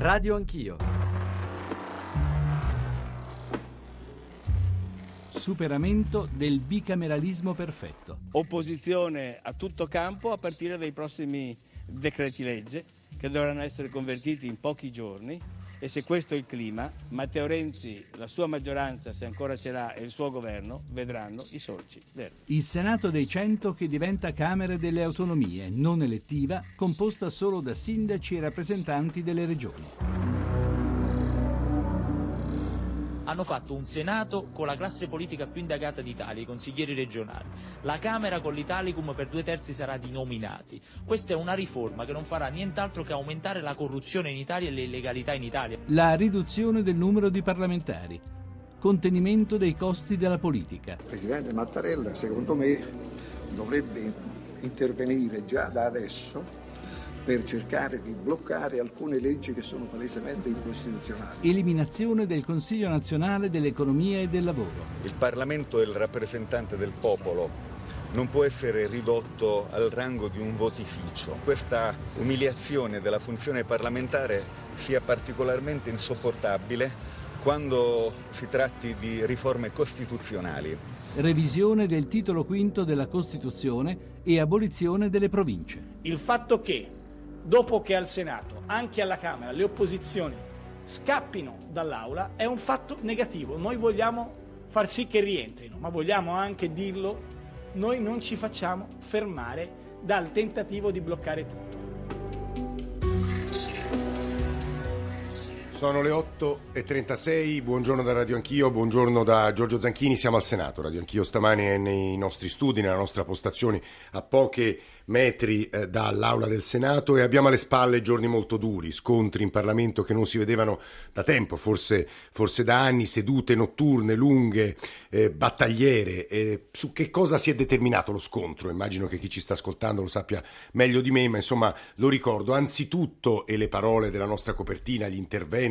Radio Anch'io. Superamento del bicameralismo perfetto. Opposizione a tutto campo a partire dai prossimi decreti legge che dovranno essere convertiti in pochi giorni e se questo è il clima, Matteo Renzi, la sua maggioranza, se ancora ce l'ha, e il suo governo vedranno i sorci verdi. Il Senato dei Cento che diventa Camera delle Autonomie, non elettiva, composta solo da sindaci e rappresentanti delle regioni hanno fatto un Senato con la classe politica più indagata d'Italia, i consiglieri regionali. La Camera con l'Italicum per due terzi sarà di nominati. Questa è una riforma che non farà nient'altro che aumentare la corruzione in Italia e le illegalità in Italia. La riduzione del numero di parlamentari. Contenimento dei costi della politica. Il Presidente Mattarella, secondo me, dovrebbe intervenire già da adesso per cercare di bloccare alcune leggi che sono palesemente incostituzionali. Eliminazione del Consiglio nazionale dell'economia e del lavoro. Il Parlamento è il rappresentante del popolo non può essere ridotto al rango di un votificio. Questa umiliazione della funzione parlamentare sia particolarmente insopportabile quando si tratti di riforme costituzionali. Revisione del titolo quinto della Costituzione e abolizione delle province. Il fatto che dopo che al Senato, anche alla Camera, le opposizioni scappino dall'Aula è un fatto negativo. Noi vogliamo far sì che rientrino, ma vogliamo anche dirlo, noi non ci facciamo fermare dal tentativo di bloccare tutto. Sono le 8.36, buongiorno da Radio Anch'io, buongiorno da Giorgio Zanchini, siamo al Senato, Radio Anch'io stamani è nei nostri studi, nella nostra postazione, a poche metri eh, dall'aula del Senato e abbiamo alle spalle giorni molto duri, scontri in Parlamento che non si vedevano da tempo, forse, forse da anni, sedute notturne, lunghe, eh, battagliere. Eh, su che cosa si è determinato lo scontro? Immagino che chi ci sta ascoltando lo sappia meglio di me, ma insomma lo ricordo. Anzitutto, e le parole della nostra copertina, gli interventi,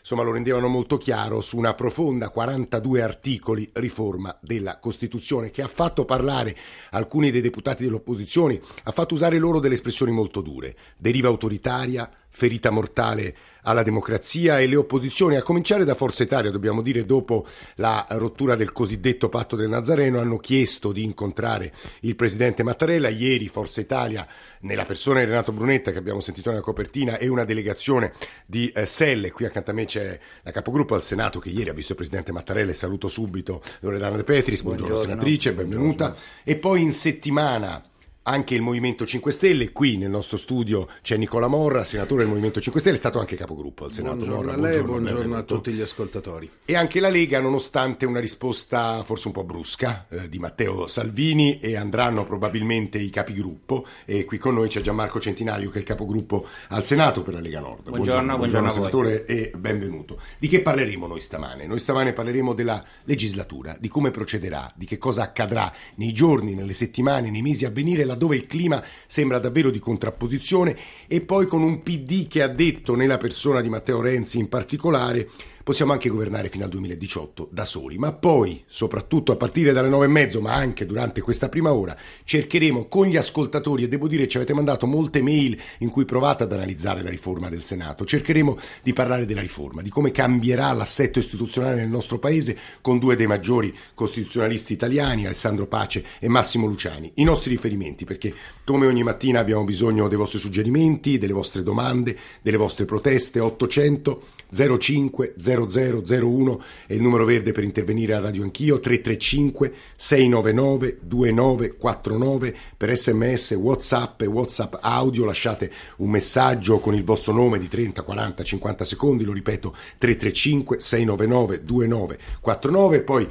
insomma lo rendevano molto chiaro, su una profonda 42 articoli riforma della Costituzione che ha fatto parlare alcuni dei deputati dell'opposizione ha fatto usare loro delle espressioni molto dure, deriva autoritaria, ferita mortale alla democrazia e le opposizioni, a cominciare da Forza Italia, dobbiamo dire, dopo la rottura del cosiddetto patto del Nazareno, hanno chiesto di incontrare il presidente Mattarella. Ieri Forza Italia, nella persona di Renato Brunetta, che abbiamo sentito nella copertina, e una delegazione di eh, Selle. Qui accanto a me c'è la capogruppo al Senato che ieri ha visto il presidente Mattarella e saluto subito Loredana De Petris. Buongiorno, buongiorno senatrice, benvenuta. Buongiorno. E poi in settimana anche il Movimento 5 Stelle. Qui nel nostro studio c'è Nicola Morra, senatore del Movimento 5 Stelle, è stato anche capogruppo al Senato. Buongiorno Morra, a lei, buongiorno, buongiorno a tutti gli ascoltatori. E anche la Lega, nonostante una risposta forse un po' brusca eh, di Matteo Salvini, e andranno probabilmente i capigruppo. E qui con noi c'è Gianmarco Centinaio, che è il capogruppo al Senato per la Lega Nord. Buongiorno, buongiorno, buongiorno senatore, e benvenuto. Di che parleremo noi stamane? Noi stamane parleremo della legislatura, di come procederà, di che cosa accadrà nei giorni, nelle settimane, nei mesi a venire, laddove il clima sembra davvero di contrapposizione e poi con un PD che ha detto nella persona di Matteo Renzi in particolare possiamo anche governare fino al 2018 da soli, ma poi, soprattutto a partire dalle nove e mezzo, ma anche durante questa prima ora, cercheremo con gli ascoltatori, e devo dire ci avete mandato molte mail in cui provate ad analizzare la riforma del Senato, cercheremo di parlare della riforma, di come cambierà l'assetto istituzionale nel nostro Paese con due dei maggiori costituzionalisti italiani, Alessandro Pace e Massimo Luciani. I nostri riferimenti, perché come ogni mattina abbiamo bisogno dei vostri suggerimenti, delle vostre domande, delle vostre proteste, 800 05 0001 è il numero verde per intervenire a Radio Anch'io, 335 699 2949 per sms, whatsapp e whatsapp audio, lasciate un messaggio con il vostro nome di 30, 40, 50 secondi, lo ripeto 335 699 2949 poi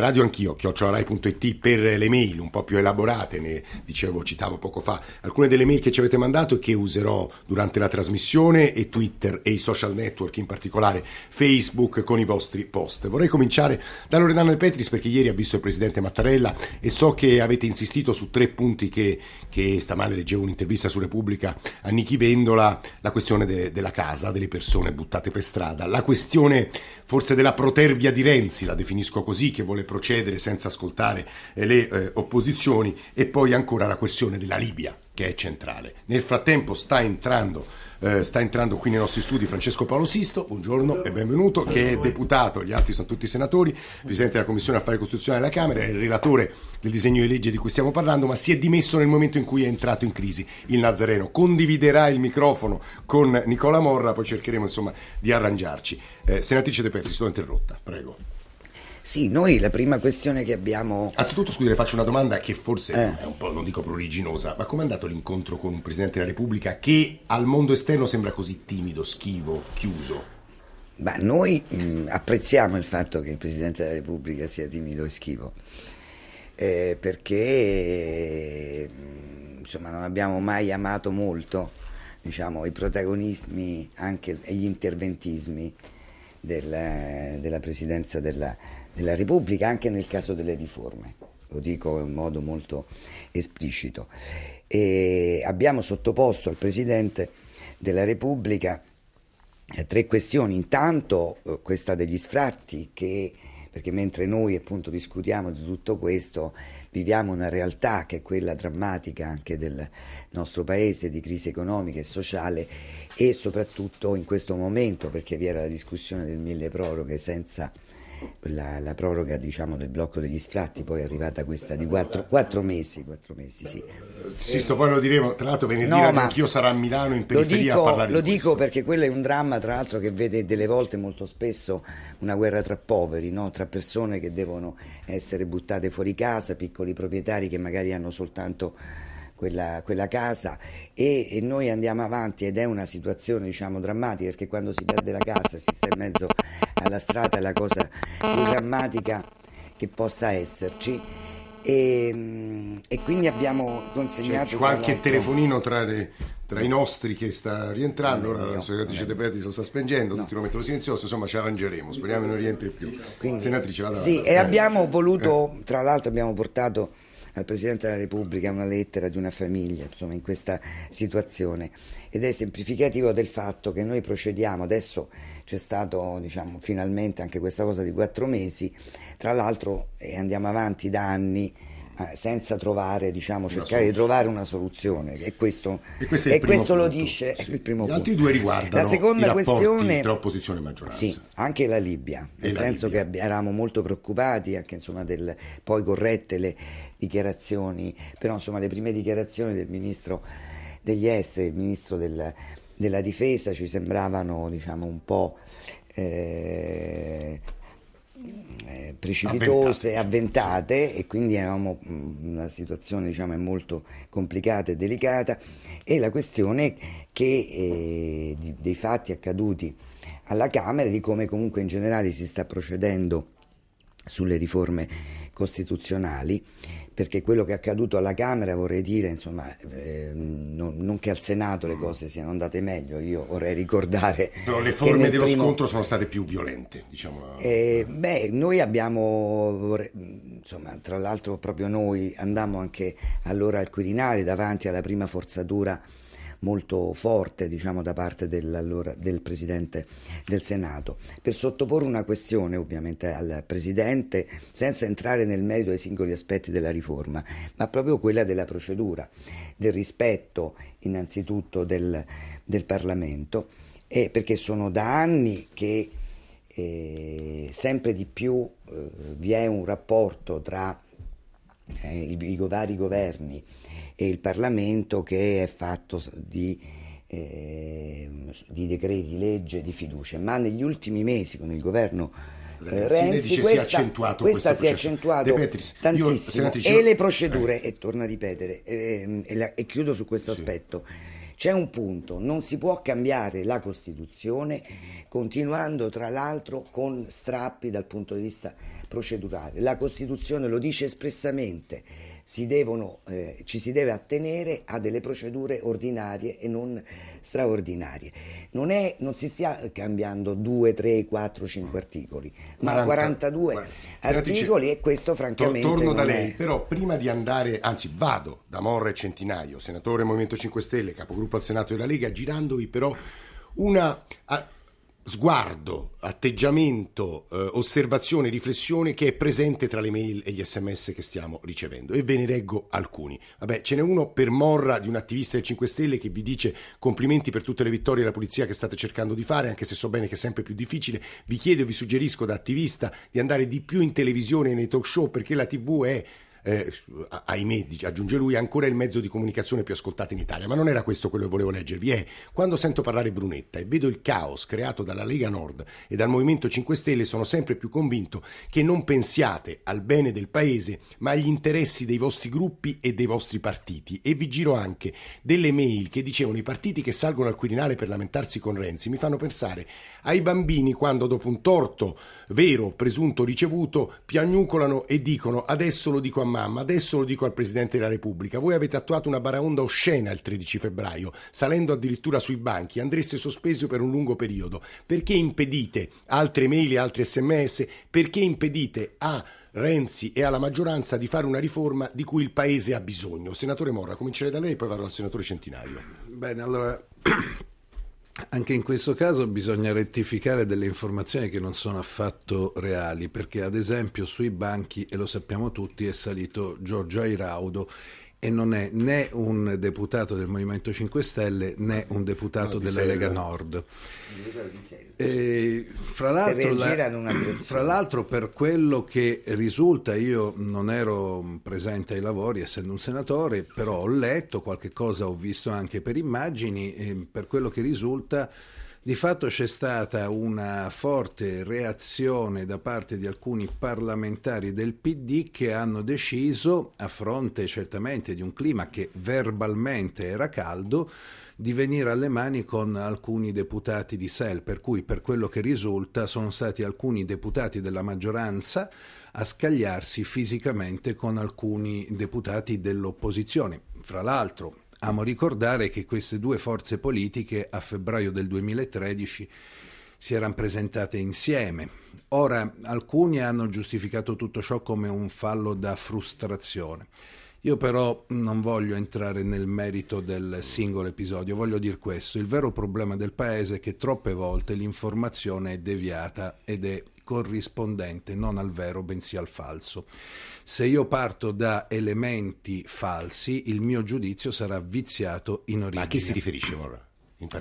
radio anch'io, chiocciorai.it per le mail un po' più elaborate, ne dicevo, citavo poco fa alcune delle mail che ci avete mandato e che userò durante la trasmissione e Twitter e i social network, in particolare Facebook con i vostri post. Vorrei cominciare da Loredana De Petris perché ieri ha visto il Presidente Mattarella e so che avete insistito su tre punti che, che stamane leggevo un'intervista su Repubblica a Nichi Vendola, la questione de, della casa, delle persone buttate per strada, la questione forse della protervia di Renzi, la definisco così, che vuole procedere senza ascoltare eh, le eh, opposizioni e poi ancora la questione della Libia che è centrale. Nel frattempo sta entrando Eh, sta entrando qui nei nostri studi Francesco Paolo Sisto, buongiorno e benvenuto, che è deputato, gli altri sono tutti senatori, presidente della Commissione Affari Costituzionali della Camera, è il relatore del disegno di legge di cui stiamo parlando, ma si è dimesso nel momento in cui è entrato in crisi il Nazareno. Condividerà il microfono con Nicola Morra, poi cercheremo insomma di arrangiarci. Eh, senatrice De Petri, sto interrotta, prego. Sì, noi la prima questione che abbiamo... Anzitutto, scusi, le faccio una domanda che forse eh. è un po', non dico pruriginosa, ma com'è andato l'incontro con un Presidente della Repubblica che al mondo esterno sembra così timido, schivo, chiuso? Beh, noi mh, apprezziamo il fatto che il Presidente della Repubblica sia timido e schivo, eh, perché mh, insomma, non abbiamo mai amato molto diciamo, i protagonismi anche, e gli interventismi del, della Presidenza della, della Repubblica anche nel caso delle riforme, lo dico in modo molto esplicito. E abbiamo sottoposto al Presidente della Repubblica eh, tre questioni. Intanto eh, questa degli sfratti che perché mentre noi appunto discutiamo di tutto questo, viviamo una realtà che è quella drammatica anche del nostro paese di crisi economica e sociale e soprattutto in questo momento perché vi era la discussione del mille proroghe senza la, la, proroga diciamo, del blocco degli sfratti, poi è arrivata questa di quattro, quattro mesi, quattro mesi sì. Sì, sto poi lo diremo, tra l'altro venerdì no, anch'io sarò a Milano in periferia dico, a parlare Lo di dico perché quello è un dramma, tra l'altro, che vede delle volte molto spesso una guerra tra poveri, no? tra persone che devono essere buttate fuori casa, piccoli proprietari che magari hanno soltanto quella, quella casa e, e, noi andiamo avanti ed è una situazione diciamo drammatica perché quando si perde la casa si sta in mezzo alla strada è la cosa più drammatica che possa esserci. E, e quindi abbiamo consegnato C'è qualche telefonino tra, le, tra, i nostri che sta rientrando ora la senatrice De Petri lo sta spengendo no. tutti lo mettono silenzioso insomma ci arrangeremo speriamo che non rientri più. Quindi, senatrice vada sì e abbiamo voluto eh. tra l'altro abbiamo portato al Presidente della Repubblica una lettera di una famiglia insomma, in questa situazione ed è semplificativo del fatto che noi procediamo, adesso c'è stato diciamo, finalmente anche questa cosa di quattro mesi, tra l'altro eh, andiamo avanti da anni senza trovare, diciamo, cercare di trovare una soluzione e questo, e questo, e questo lo dice sì. il primo Gli punto. altri due riguardano la seconda questione tra opposizione e maggioranza. Sì, anche la Libia, nel la senso Libia. che eravamo molto preoccupati anche insomma del, poi corrette le dichiarazioni, però insomma le prime dichiarazioni del ministro degli esteri, il ministro del, della difesa ci sembravano diciamo un po' eh, eh, precipitose, avventate. avventate. e quindi eravamo una situazione diciamo molto complicata e delicata e la questione che eh, di, dei fatti accaduti alla Camera di come comunque in generale si sta procedendo sulle riforme costituzionali perché quello che è accaduto alla Camera vorrei dire, insomma, eh, non, non, che al Senato le cose siano andate meglio, io vorrei ricordare... Però le forme dello primo... scontro sono state più violente, diciamo. Eh, beh, noi abbiamo, insomma, tra l'altro proprio noi andammo anche allora al Quirinale davanti alla prima forzatura molto forte diciamo, da parte del, Presidente del Senato, per sottoporre una questione ovviamente al Presidente senza entrare nel merito dei singoli aspetti della riforma, ma proprio quella della procedura, del rispetto innanzitutto del, del Parlamento, e perché sono da anni che eh, sempre di più eh, vi è un rapporto tra eh, i, i vari governi e il Parlamento che è fatto di, eh, di decreti legge di fiducia, ma negli ultimi mesi con il governo eh, Renzi questa, si questa si è accentuato tantissimo e le procedure, e torno a ripetere eh, e, la, e, chiudo su questo sì. aspetto, c'è un punto, non si può cambiare la Costituzione continuando tra l'altro con strappi dal punto di vista procedurale. La Costituzione lo dice espressamente si devono, eh, ci si deve attenere a delle procedure ordinarie e non straordinarie. Non, è, non si stia cambiando 2, 3, 4, 5 articoli, 40, ma 42 40. articoli e questo francamente... torno da lei, è... però prima di andare, anzi vado da Morra e Centinaio, senatore Movimento 5 Stelle, capogruppo al Senato della Lega, girandovi però una... A, sguardo, atteggiamento, eh, osservazione, riflessione che è presente tra le mail e gli sms che stiamo ricevendo e ve ne reggo alcuni. Vabbè, ce n'è uno per Morra di un attivista del 5 Stelle che vi dice complimenti per tutte le vittorie della polizia che state cercando di fare, anche se so bene che è sempre più difficile. Vi chiedo e vi suggerisco da attivista di andare di più in televisione e nei talk show perché la TV è eh, ahimè, aggiunge lui, ancora il mezzo di comunicazione più ascoltato in Italia. Ma non era questo quello che volevo leggervi. È quando sento parlare Brunetta e vedo il caos creato dalla Lega Nord e dal Movimento 5 Stelle, sono sempre più convinto che non pensiate al bene del paese, ma agli interessi dei vostri gruppi e dei vostri partiti. E vi giro anche delle mail che dicevano i partiti che salgono al Quirinale per lamentarsi con Renzi mi fanno pensare ai bambini quando dopo un torto vero, presunto ricevuto, piagnucolano e dicono adesso lo dico a mamma, adesso lo dico al Presidente della Repubblica, voi avete attuato una baraonda oscena il 13 febbraio, salendo addirittura sui banchi, andreste sospesi per un lungo periodo. Perché impedite altre mail e altri sms? Perché impedite a Renzi e alla maggioranza di fare una riforma di cui il Paese ha bisogno? Senatore Morra, comincerei da lei e poi vado al senatore Centinaio. Bene, allora... Anche in questo caso bisogna rettificare delle informazioni che non sono affatto reali, perché ad esempio sui banchi, e lo sappiamo tutti, è salito Giorgio Airaudo e non è né un deputato del Movimento 5 Stelle né un deputato no, della Lega Nord. E, fra, l'altro, la, fra l'altro, per quello che risulta, io non ero presente ai lavori essendo un senatore, però ho letto qualche cosa, ho visto anche per immagini, e per quello che risulta di fatto c'è stata una forte reazione da parte di alcuni parlamentari del PD che hanno deciso, a fronte certamente di un clima che verbalmente era caldo, di venire alle mani con alcuni deputati di SEL, per cui per quello che risulta sono stati alcuni deputati della maggioranza a scagliarsi fisicamente con alcuni deputati dell'opposizione. Fra l'altro, Amo ricordare che queste due forze politiche a febbraio del 2013 si erano presentate insieme. Ora, alcuni hanno giustificato tutto ciò come un fallo da frustrazione. Io però non voglio entrare nel merito del singolo episodio, voglio dire questo, il vero problema del Paese è che troppe volte l'informazione è deviata ed è corrispondente non al vero bensì al falso. Se io parto da elementi falsi, il mio giudizio sarà viziato in origine. Ma a chi si riferisce ora?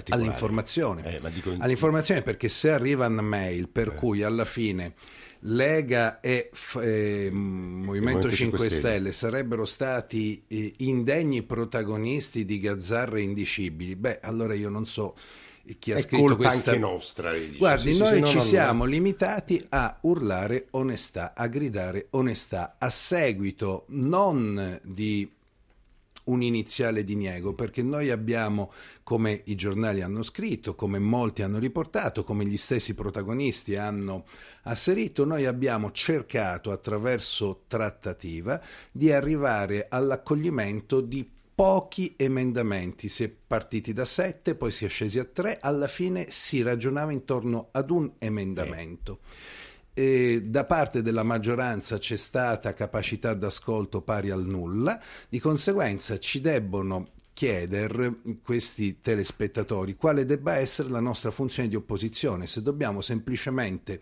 All'informazione. Eh, in... All'informazione perché se arriva una mail per eh. cui alla fine Lega e eh, Movimento 5 Stelle. Stelle sarebbero stati eh, indegni protagonisti di gazzarre indicibili, beh allora io non so chi ha è scritto questa... anche nostra. Guardi, sì, noi sì, ci no, siamo no. limitati a urlare onestà, a gridare onestà, a seguito non di un iniziale diniego, perché noi abbiamo, come i giornali hanno scritto, come molti hanno riportato, come gli stessi protagonisti hanno asserito, noi abbiamo cercato attraverso trattativa di arrivare all'accoglimento di pochi emendamenti, si è partiti da sette, poi si è scesi a tre, alla fine si ragionava intorno ad un emendamento. Eh e da parte della maggioranza c'è stata capacità d'ascolto pari al nulla, di conseguenza ci debbono chiedere questi telespettatori quale debba essere la nostra funzione di opposizione, se dobbiamo semplicemente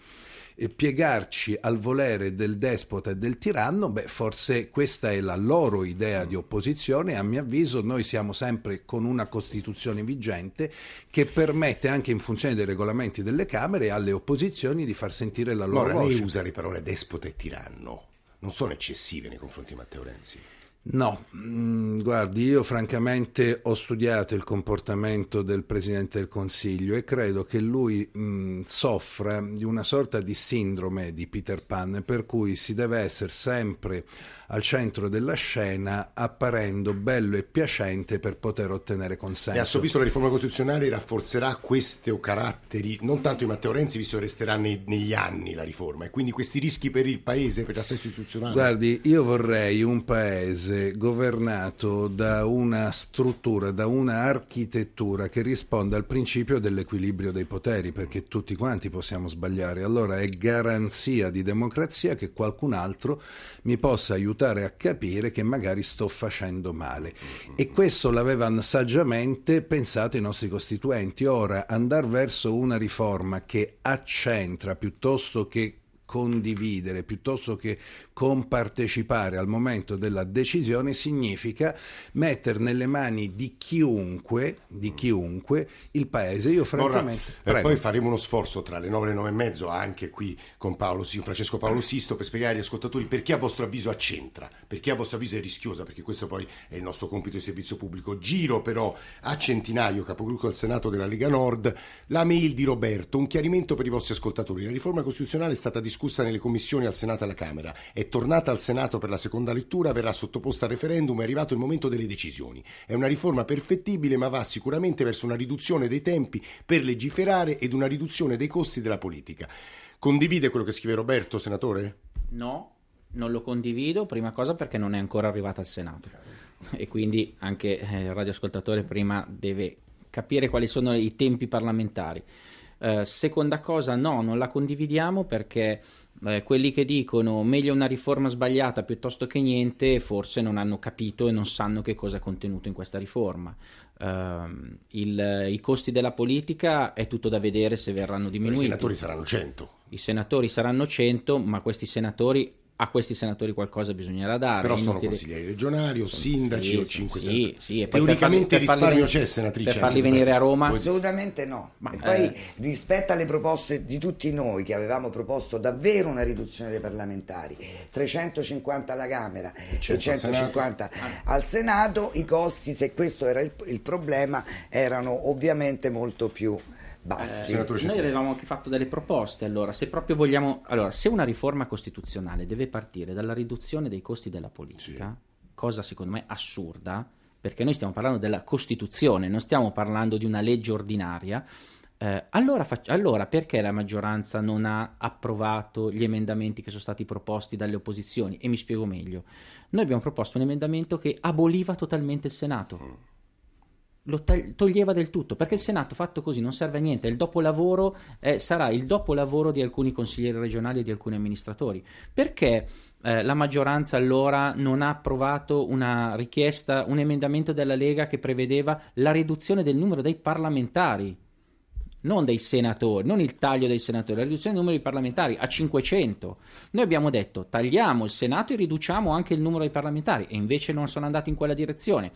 eh, piegarci al volere del despota e del tiranno, beh, forse questa è la loro idea di opposizione. A mio avviso, noi siamo sempre con una Costituzione vigente che permette, anche in funzione dei regolamenti delle Camere, alle opposizioni di far sentire la loro Ora, voce. Lei usa le parole despota e tiranno, non sono eccessive nei confronti di Matteo Renzi? No, mm, guardi, io francamente ho studiato il comportamento del Presidente del Consiglio e credo che lui mm, soffra di una sorta di sindrome di Peter Pan, per cui si deve essere sempre al centro della scena, apparendo bello e piacente per poter ottenere consenso. E a suo avviso la riforma costituzionale rafforzerà questi caratteri, non tanto di Matteo Renzi, visto che resterà nei, negli anni la riforma, e quindi questi rischi per il Paese, per l'assetto istituzionale? Guardi, io vorrei un Paese paese governato da una struttura, da una architettura che risponde al principio dell'equilibrio dei poteri, perché tutti quanti possiamo sbagliare. Allora è garanzia di democrazia che qualcun altro mi possa aiutare a capire che magari sto facendo male. E questo l'avevano saggiamente pensato i nostri costituenti. Ora andare verso una riforma che accentra piuttosto che condividere piuttosto che compartecipare al momento della decisione significa mettere nelle mani di chiunque, di chiunque il paese. Io francamente... Ora, eh, poi faremo uno sforzo tra le 9 e le 9 e mezzo anche qui con Paolo, Francesco Paolo Sisto per spiegare agli ascoltatori perché a vostro avviso accentra, perché a vostro avviso è rischiosa, perché questo poi è il nostro compito di servizio pubblico. Giro però a Centinaio, capogruppo al Senato della Lega Nord, la mail di Roberto, un chiarimento per i vostri ascoltatori. La riforma costituzionale è stata discussa discussa nelle commissioni al Senato e alla Camera, è tornata al Senato per la seconda lettura, verrà sottoposta al referendum, è arrivato il momento delle decisioni. È una riforma perfettibile, ma va sicuramente verso una riduzione dei tempi per legiferare ed una riduzione dei costi della politica. Condivide quello che scrive Roberto, senatore? No, non lo condivido, prima cosa perché non è ancora arrivata al Senato e quindi anche eh, il radioascoltatore prima deve capire quali sono i tempi parlamentari. Eh, seconda cosa, no, non la condividiamo perché eh, quelli che dicono meglio una riforma sbagliata piuttosto che niente, forse non hanno capito e non sanno che cosa è contenuto in questa riforma. Uh, il, I costi della politica è tutto da vedere se verranno diminuiti. I senatori saranno 100. I senatori saranno 100, ma questi senatori a questi senatori qualcosa bisognerà dare. Però sono inutile... consiglieri regionali o sindaci sì, o cinque sì, senatori. Sì, e Teoricamente il risparmio venire, c'è, senatrice. Per farli venire a Roma? Assolutamente no. Ma, e poi eh... rispetto alle proposte di tutti noi che avevamo proposto davvero una riduzione dei parlamentari, 350 alla Camera e 150 Senato. al Senato, i costi, se questo era il, il problema, erano ovviamente molto più bassi. Eh, noi avevamo anche fatto delle proposte, allora se proprio vogliamo, allora se una riforma costituzionale deve partire dalla riduzione dei costi della politica, sì. cosa secondo me assurda, perché noi stiamo parlando della Costituzione, non stiamo parlando di una legge ordinaria, eh, allora, fac- allora, perché la maggioranza non ha approvato gli emendamenti che sono stati proposti dalle opposizioni? E mi spiego meglio. Noi abbiamo proposto un emendamento che aboliva totalmente il Senato. Mm lo toglieva del tutto perché il Senato fatto così non serve a niente il dopolavoro eh, sarà il dopolavoro di alcuni consiglieri regionali e di alcuni amministratori perché eh, la maggioranza allora non ha approvato una richiesta un emendamento della Lega che prevedeva la riduzione del numero dei parlamentari non dei senatori, non il taglio dei senatori, la riduzione del numero dei parlamentari a 500. Noi abbiamo detto tagliamo il Senato e riduciamo anche il numero dei parlamentari e invece non sono andati in quella direzione.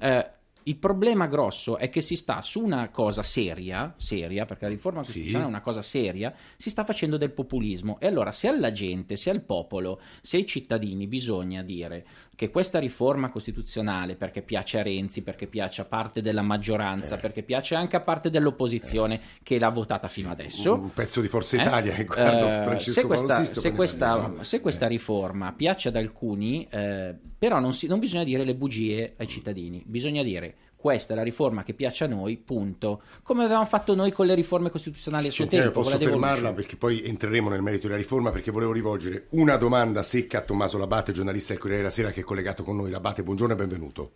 Eh, il problema grosso è che si sta su una cosa seria, seria, perché la riforma costituzionale sì. è una cosa seria, si sta facendo del populismo. E allora se alla gente, se al popolo, se ai cittadini bisogna dire che questa riforma costituzionale, perché piace a Renzi, perché piace a parte della maggioranza, eh. perché piace anche a parte dell'opposizione eh. che l'ha votata fino adesso. Un pezzo di Forza eh? Italia, eh? eh se, questa, se, questa, se questa, riforma piace ad alcuni, eh, però non, si, non bisogna dire le bugie ai cittadini, bisogna dire questa è la riforma che piace a noi, punto. Come avevamo fatto noi con le riforme costituzionali a suo tempo. Posso fermarla perché poi entreremo nel merito della riforma perché volevo rivolgere una domanda secca a Tommaso Labate, giornalista del Corriere della Sera che è collegato con noi. Labate, buongiorno e benvenuto.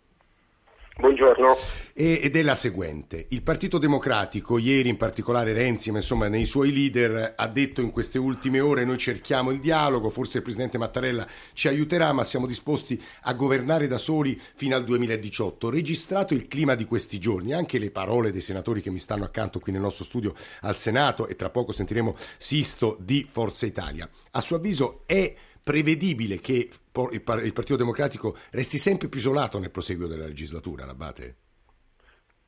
Buongiorno. ed è la seguente. Il Partito Democratico, ieri in particolare Renzi, ma insomma nei suoi leader, ha detto in queste ultime ore noi cerchiamo il dialogo, forse il Presidente Mattarella ci aiuterà, ma siamo disposti a governare da soli fino al 2018. Registrato il clima di questi giorni, anche le parole dei senatori che mi stanno accanto qui nel nostro studio al Senato e tra poco sentiremo Sisto di Forza Italia. A suo avviso è prevedibile che il Partito Democratico resti sempre più isolato nel proseguo della legislatura, l'Abate?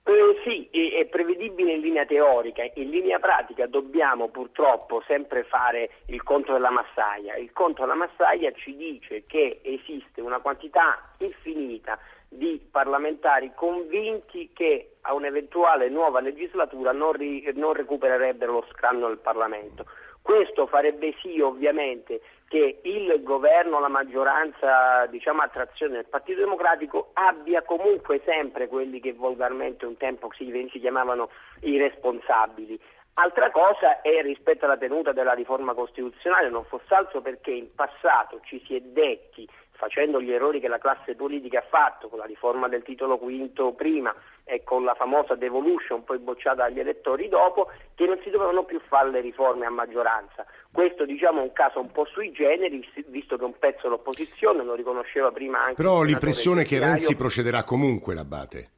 Eh, sì, è prevedibile in linea teorica, in linea pratica dobbiamo purtroppo sempre fare il conto della massaia. Il conto della massaia ci dice che esiste una quantità infinita di parlamentari convinti che a un'eventuale nuova legislatura non, ri- non recupererebbero lo scranno del Parlamento. Questo farebbe sì ovviamente che il governo, la maggioranza, diciamo a trazione del Partito Democratico abbia comunque sempre quelli che volgarmente un tempo si, si chiamavano i responsabili. Altra cosa è rispetto alla tenuta della riforma costituzionale, non fosse altro perché in passato ci si è detti facendo gli errori che la classe politica ha fatto con la riforma del titolo quinto prima e con la famosa devolution poi bocciata dagli elettori dopo, che non si dovevano più fare le riforme a maggioranza. Questo diciamo, è un caso un po' sui generis, visto che un pezzo dell'opposizione lo riconosceva prima anche... Però l'impressione è che Renzi procederà comunque, l'Abate.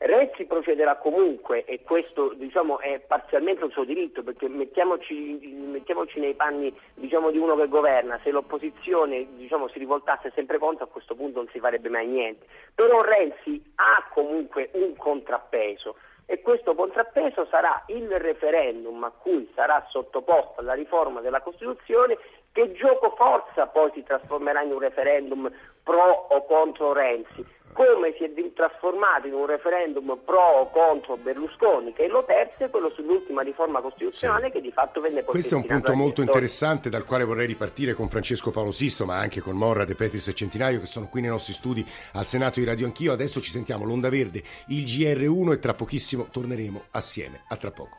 Renzi procederà comunque e questo diciamo, è parzialmente un suo diritto perché mettiamoci, mettiamoci nei panni diciamo, di uno che governa, se l'opposizione diciamo, si rivoltasse sempre contro a questo punto non si farebbe mai niente, però Renzi ha comunque un contrappeso e questo contrappeso sarà il referendum a cui sarà sottoposta la riforma della Costituzione che gioco forza poi si trasformerà in un referendum pro o contro Renzi come si è trasformato in un referendum pro o contro Berlusconi, che è lo terzo e quello sull'ultima riforma costituzionale sì. che di fatto venne poi Questo è un punto molto interessante dal quale vorrei ripartire con Francesco Paolo Sisto, ma anche con Morra, De Petris e Centinaio che sono qui nei nostri studi al Senato di Radio Anch'io. Adesso ci sentiamo l'Onda Verde, il GR1 e tra pochissimo torneremo assieme. A tra poco.